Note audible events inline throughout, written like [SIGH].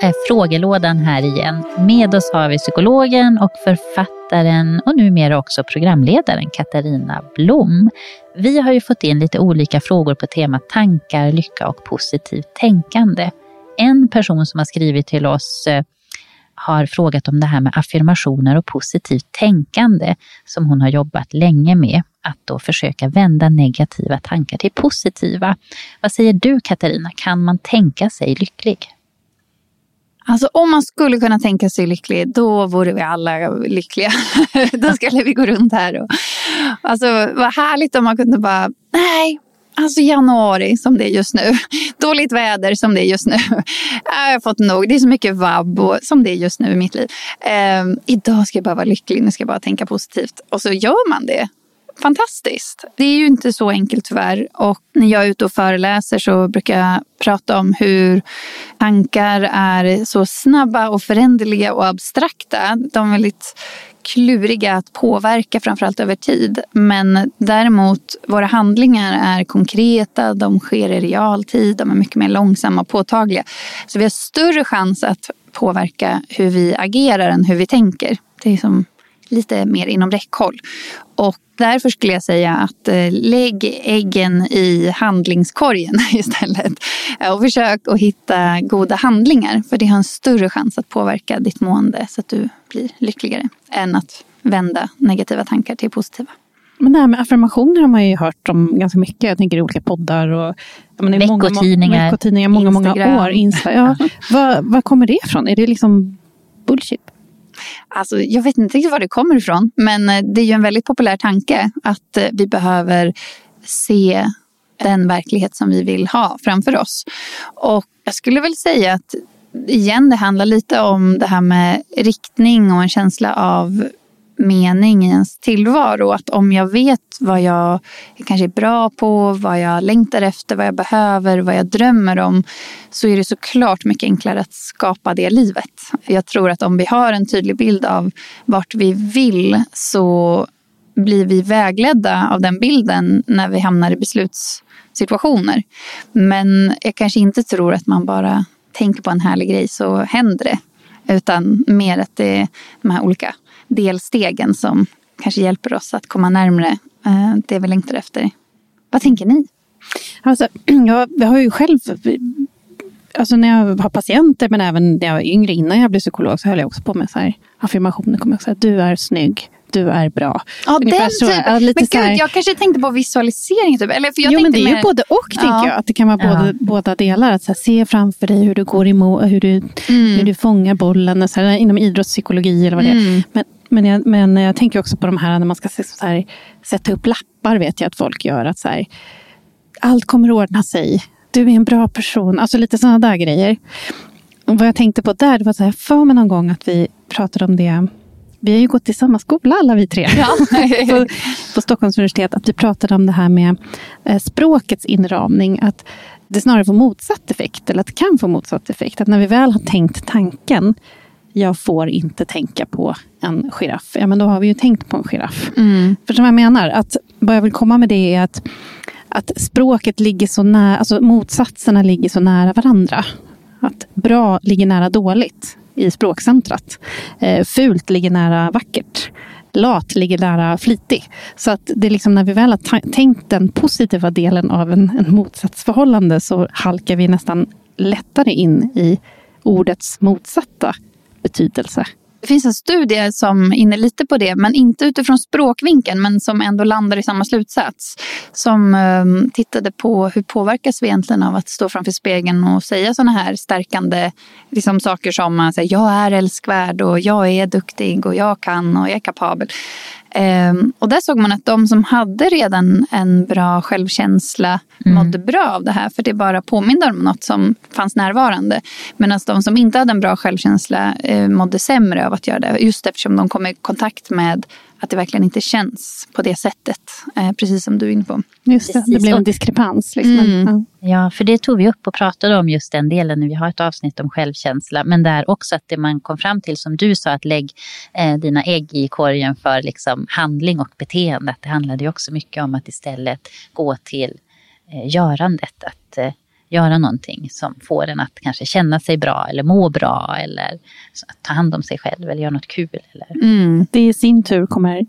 Då är frågelådan här igen. Med oss har vi psykologen och författaren och numera också programledaren Katarina Blom. Vi har ju fått in lite olika frågor på temat tankar, lycka och positivt tänkande. En person som har skrivit till oss eh, har frågat om det här med affirmationer och positivt tänkande som hon har jobbat länge med. Att då försöka vända negativa tankar till positiva. Vad säger du Katarina, kan man tänka sig lycklig? Alltså om man skulle kunna tänka sig lycklig, då vore vi alla lyckliga. [LAUGHS] då skulle vi gå runt här och... Alltså vad härligt om man kunde bara, nej, alltså januari som det är just nu. Dåligt väder som det är just nu. Äh, jag har fått nog, det är så mycket vabb och, som det är just nu i mitt liv. Eh, idag ska jag bara vara lycklig, nu ska jag bara tänka positivt. Och så gör man det fantastiskt. Det är ju inte så enkelt tyvärr. Och när jag är ute och föreläser så brukar jag prata om hur tankar är så snabba och föränderliga och abstrakta. De är väldigt kluriga att påverka framförallt över tid. Men däremot våra handlingar är konkreta, de sker i realtid, de är mycket mer långsamma och påtagliga. Så vi har större chans att påverka hur vi agerar än hur vi tänker. Det är som lite mer inom räckhåll. Och därför skulle jag säga att eh, lägg äggen i handlingskorgen [LAUGHS] istället. Och försök att hitta goda handlingar. För det har en större chans att påverka ditt mående så att du blir lyckligare. Än att vända negativa tankar till positiva. Men det här med affirmationer har man ju hört om ganska mycket. Jag tänker i olika poddar och menar, veckotidningar, många, veckotidningar många, många år. Insta, ja. [LAUGHS] Var, var kommer det ifrån? Är det liksom bullshit? Alltså, jag vet inte riktigt var det kommer ifrån. Men eh, det är ju en väldigt populär tanke att eh, vi behöver se den verklighet som vi vill ha framför oss. Och jag skulle väl säga att igen, det handlar lite om det här med riktning och en känsla av mening i ens tillvaro. Att om jag vet vad jag kanske är bra på, vad jag längtar efter, vad jag behöver, vad jag drömmer om så är det såklart mycket enklare att skapa det livet. Jag tror att om vi har en tydlig bild av vart vi vill så blir vi vägledda av den bilden när vi hamnar i beslutssituationer. Men jag kanske inte tror att man bara tänker på en härlig grej så händer det. Utan mer att det är de här olika delstegen som kanske hjälper oss att komma närmre eh, det vi längtar efter. Vad tänker ni? Alltså, [CLEARS THROAT] jag, har ju själv Alltså när jag har patienter, men även när jag var yngre, innan jag blev psykolog, så höll jag också på med så här affirmationer. Kommer jag säga, du är snygg, du är bra. Ja, den typen. Ja, lite men gud, jag kanske tänkte på visualisering. Typ. Eller, för jag jo, men det är mer... ju både och, ja. tänker jag. Att det kan vara både, ja. båda delar. Att så här, se framför dig hur du går emot, hur du, mm. hur du fångar bollen. Så här, inom idrottspsykologi eller vad det är. Mm. Men, men, jag, men jag tänker också på de här när man ska så här, sätta upp lappar, vet jag att folk gör. Att så här, allt kommer att ordna sig du är en bra person. Alltså lite sådana där grejer. Och vad jag tänkte på där, det var så här, för mig någon gång att vi pratade om det. Vi har ju gått i samma skola alla vi tre. Ja. [LAUGHS] på, på Stockholms universitet. Att vi pratade om det här med eh, språkets inramning. Att det snarare får motsatt effekt. Eller att det kan få motsatt effekt. Att när vi väl har tänkt tanken jag får inte tänka på en giraff. Ja, men då har vi ju tänkt på en giraff. Mm. För som jag menar, att vad jag vill komma med det är att, att språket ligger så nära, alltså motsatserna ligger så nära varandra. Att bra ligger nära dåligt i språkcentrat. Eh, fult ligger nära vackert. Lat ligger nära flitig. Så att det är liksom när vi väl har tänkt den positiva delen av en, en motsatsförhållande så halkar vi nästan lättare in i ordets motsatta betydelse. Det finns en studie som är inne lite på det, men inte utifrån språkvinkeln, men som ändå landar i samma slutsats. Som ehm, tittade på hur påverkas vi egentligen av att stå framför spegeln och säga sådana här stärkande liksom saker som jag är älskvärd och jag är duktig och jag kan och jag är kapabel. Um, och där såg man att de som hade redan en bra självkänsla mm. mådde bra av det här. För det bara påminde om något som fanns närvarande. Medan de som inte hade en bra självkänsla uh, mådde sämre av att göra det. Just eftersom de kom i kontakt med att det verkligen inte känns på det sättet. Eh, precis som du är inne på. Just det, det blev en diskrepans. Liksom. Mm. Ja. för det tog vi upp och pratade om just den delen när vi har ett avsnitt om självkänsla. Men där också att det man kom fram till, som du sa, att lägg eh, dina ägg i korgen för liksom, handling och beteende. Att det handlade ju också mycket om att istället gå till eh, görandet. Att eh, göra någonting som får en att kanske känna sig bra eller må bra eller ta hand om sig själv eller göra något kul. Eller... Mm. Det i sin tur kommer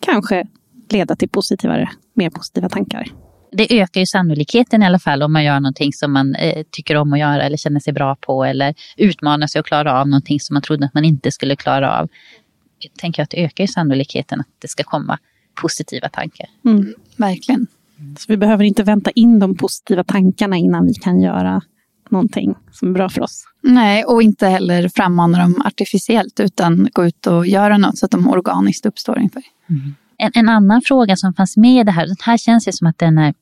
kanske leda till positivare, mer positiva tankar. Det ökar ju sannolikheten i alla fall om man gör någonting som man eh, tycker om att göra eller känner sig bra på eller utmanar sig att klara av någonting som man trodde att man inte skulle klara av. Jag tänker att det ökar ju sannolikheten att det ska komma positiva tankar. Mm. Verkligen. Så vi behöver inte vänta in de positiva tankarna innan vi kan göra någonting som är bra för oss. Nej, och inte heller frammana dem artificiellt utan gå ut och göra något så att de organiskt uppstår inför. Mm. En, en, annan fråga som fanns med i det här, den här känns ju som att den är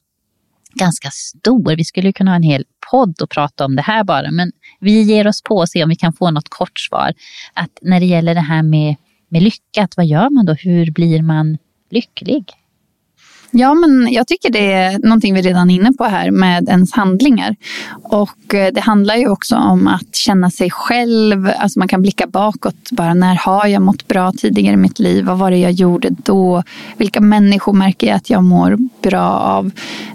ganska stor. Vi skulle kunna ha en hel podd och prata om det här bara, men vi ger oss på att se om vi kan få något kort svar. Att när det gäller det här med, med lyckat, vad gör man då? Hur blir man lycklig? Ja, men jag tycker det är någonting vi redan är inne på här med ens handlingar. Och eh, det handlar ju också om att känna sig själv. Alltså man kan blicka bakåt. Bara när har jag mått bra tidigare i mitt liv? Vad var det jag gjorde då? Vilka människor märker jag att jag mår bra av?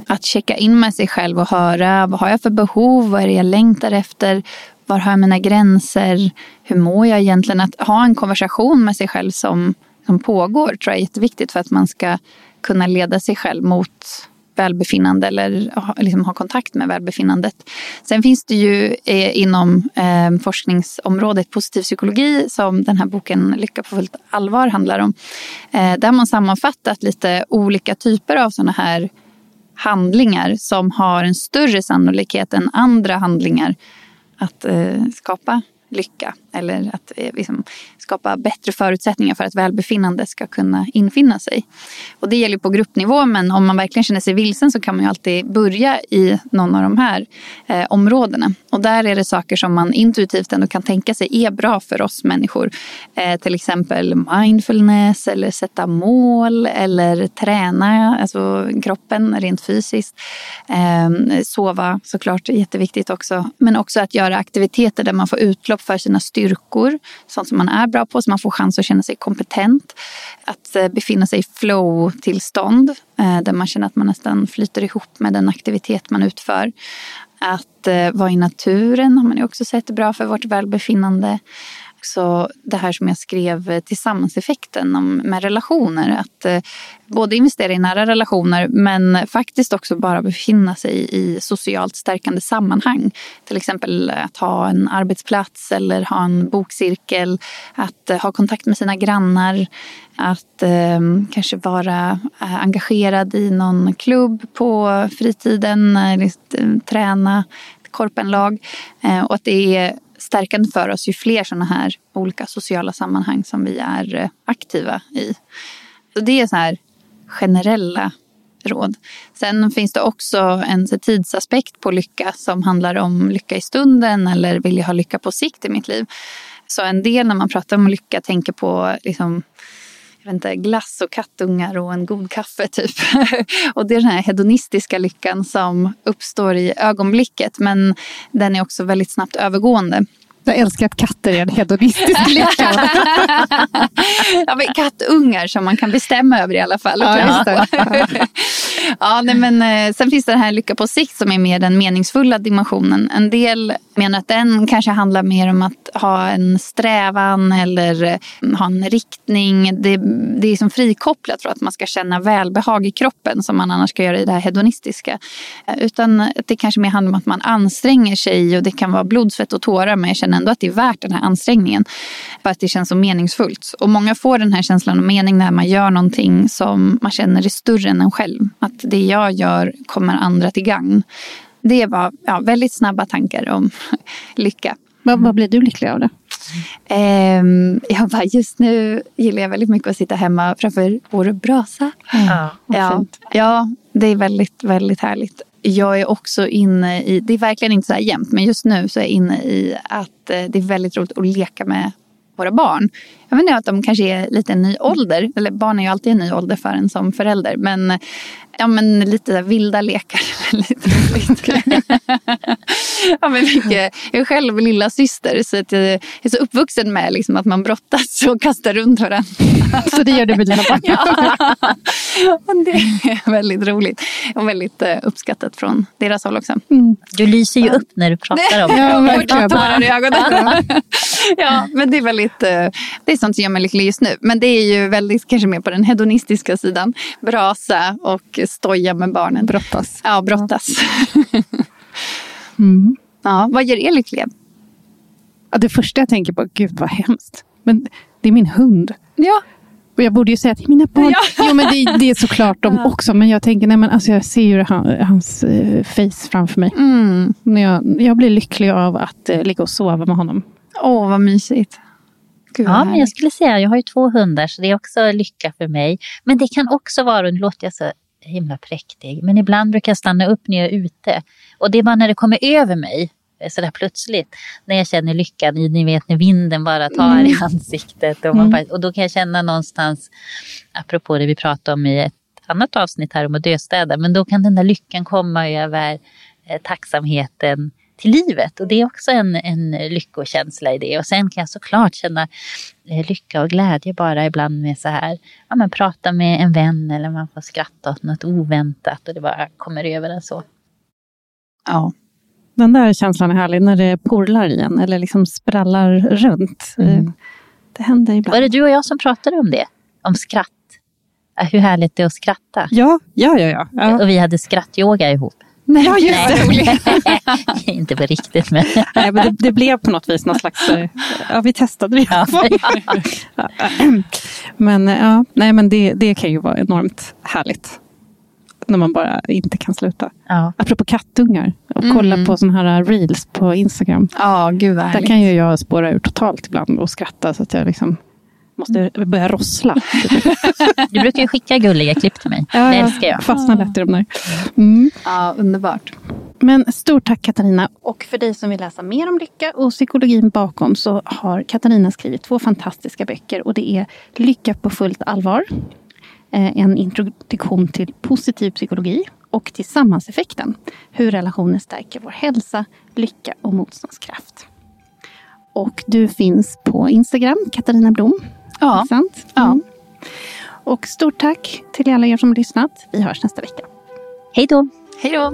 Att checka in med sig själv och höra vad har jag för behov? Vad är det jag längtar efter? Var har jag mina gränser? Hur mår jag egentligen? Att ha en konversation med sig själv som, som pågår tror jag är jätteviktigt för att man ska kunna leda sig själv mot välbefinnande eller liksom ha kontakt med välbefinnandet. Sen finns det ju eh, inom eh, forskningsområdet positiv psykologi som den här boken Lycka på fullt allvar handlar om. Eh, där har man sammanfattat lite olika typer av sådana här handlingar som har en större sannolikhet än andra handlingar att skapa lycka eller att eh, liksom, skapa bättre förutsättningar för att välbefinnande ska kunna infinna sig. Och det gäller på gruppnivå men om man verkligen känner sig vilsen så kan man ju alltid börja i någon av de här eh, områdena. Och där är det saker som man intuitivt ändå kan tänka sig är bra för oss människor. Eh, till exempel mindfulness eller sätta mål eller träna alltså kroppen rent fysiskt. Eh, sova såklart är jätteviktigt också. Men också att göra aktiviteter där man får utlopp för sina styrkor. Sånt som man är bra på så man får chans att känna sig kompetent. Att eh, befinna sig i flow-tillstånd eh, där man känner att man nästan flyter ihop med den aktivitet man utför. Att eh, vara i naturen har man ju också sett är bra för vårt välbefinnande också det här som jag skrev eh, tillsammans-effekten med relationer. Att eh, både investera i nära relationer men faktiskt också bara befinna sig i socialt stärkande sammanhang. Till exempel eh, att ha en arbetsplats eller ha en bokcirkel. Att eh, ha kontakt med sina grannar. Att eh, kanske vara eh, engagerad i någon klubb på fritiden. Eller, träna korpenlag. Och att det är stärkande för oss ju fler sådana här olika sociala sammanhang som vi är eh, aktiva i. Så det är så här generella råd. Sen finns det också en tidsaspekt på lycka som handlar om lycka i stunden eller vill jag ha lycka på sikt i mitt liv. Så en del när man pratar om lycka tänker på liksom, jag vet inte, glass och kattungar och en god kaffe typ. [LAUGHS] och det är den här hedonistiska lyckan som uppstår i ögonblicket men den är också väldigt snabbt övergående. Jag älskar att katter är en hedonistisk [LAUGHS] lycka. ja, men kattungar som man kan bestämma över i alla fall. Ja, [LAUGHS] [LAUGHS] ja, nej, men, eh, sen finns det den här lycka på sikt som är mer den meningsfulla dimensionen. En del menar att den kanske handlar mer om att ha en strävan eller eh, ha en riktning. Det, det är som frikopplat från att man ska känna välbehag i kroppen som man annars ska göra i det här hedonistiska. Eh, utan det kanske mer handlar om att man anstränger sig och det kan vara blod, svett och tårar men jag känner ändå att det är värt den här ansträngningen. För att det känns så meningsfullt. Och många får den här känslan av mening när man gör någonting som man känner är större än en själv. Att det jag gör kommer andra till gagn. Det var ja, väldigt snabba tankar om [LAUGHS] lycka. Vad, vad blir du lycklig av det? Um, jag bara, just nu gillar jag väldigt mycket att sitta hemma framför vår brasa. Mm. Ja, ja, ja, det är väldigt, väldigt härligt. Jag är också inne i, det är verkligen inte så här jämnt, men just nu så är jag inne i att eh, det är väldigt roligt att leka med våra barn. Jag vet inte att de kanske är lite en ny ålder. Eller barn är ju alltid en ny ålder för en som förälder. Men, ja, men lite vilda lekar. [LAUGHS] lite [LAUGHS] ja, men mycket. Jag är själv lilla syster så att jag är så uppvuxen med liksom, att man brottas och kastar runt varandra. [LAUGHS] så det gör du med dina barn? ja. det är väldigt roligt och väldigt uh, uppskattat från deras håll också. Mm. Du lyser ju upp när du pratar om det. ja, verkligen. tårar i ögonen. ja, men det är väldigt, uh, det är sånt som gör mig lycklig just nu. Men det är ju väldigt kanske mer på den hedonistiska sidan. Brasa och stoja med barnen. Brottas. Ja, brottas. [LAUGHS] mm. ja, vad gör er lyckliga? Ja, det första jag tänker på, gud vad hemskt. Men det är min hund. Ja. Och jag borde ju säga till mina barn. Ja. Jo, men det, det är såklart de [LAUGHS] också. Men jag tänker, nej, men alltså, jag ser ju han, hans uh, face framför mig. Mm. När jag, jag blir lycklig av att uh, ligga och sova med honom. Åh, vad mysigt. Gud, ja, men jag skulle säga, jag har ju två hundar så det är också lycka för mig. Men det kan också vara, och nu låter jag så himla präktig, men ibland brukar jag stanna upp när jag är ute. Och det är bara när det kommer över mig, sådär plötsligt, när jag känner lyckan ni vet när vinden bara tar mm. i ansiktet. Och, mm. bara, och då kan jag känna någonstans, apropå det vi pratade om i ett annat avsnitt här om att döstäda, men då kan den där lyckan komma över eh, tacksamheten till livet. Och det är också en, en lyckokänsla i det. Och sen kan jag såklart känna eh, lycka och glädje bara ibland med så här, ja men prata med en vän eller man får skratta åt något oväntat och det bara kommer över en så. Ja. Den där känslan är härlig när det porlar i en eller liksom sprallar runt. Mm. Eh, det händer ibland. Var det du och jag som pratade om det? Om skratt? Hur härligt det är att skratta. Ja, ja, ja. ja. ja. Och vi hade skrattyoga ihop. Nej, ja, just det. [LAUGHS] inte på riktigt. Men... Nej, men det, det, blev på något vis någon slags... Eh, ja, vi testade det. Ja. [LAUGHS] men ja, nej, men det, det kan ju vara enormt härligt. När man bara inte kan sluta. Ja. Apropå kattungar. Och mm. kolla på sådana här reels på Instagram. Ja, gud vad Där kan ju jag spåra ur totalt ibland och skratta så att jag liksom måste börja rossla. [LAUGHS] du brukar ju skicka gulliga klipp till mig. Ja, det älskar jag. Fastnar lätt i de där. Mm. Ja, underbart. Men stort tack Katarina. Och för dig som vill läsa mer om lycka och psykologin bakom så har Katarina skrivit två fantastiska böcker. Och det är Lycka på fullt allvar. Eh, en introduktion till positiv psykologi och Tillsammanseffekten. Hur relationer stärker vår hälsa, lycka och motståndskraft. Och du finns på Instagram, Katarina Blom. Ja. Sant? ja. Mm. Och stort tack till alla er som har lyssnat. Vi hörs nästa vecka. Hej då! Hej då!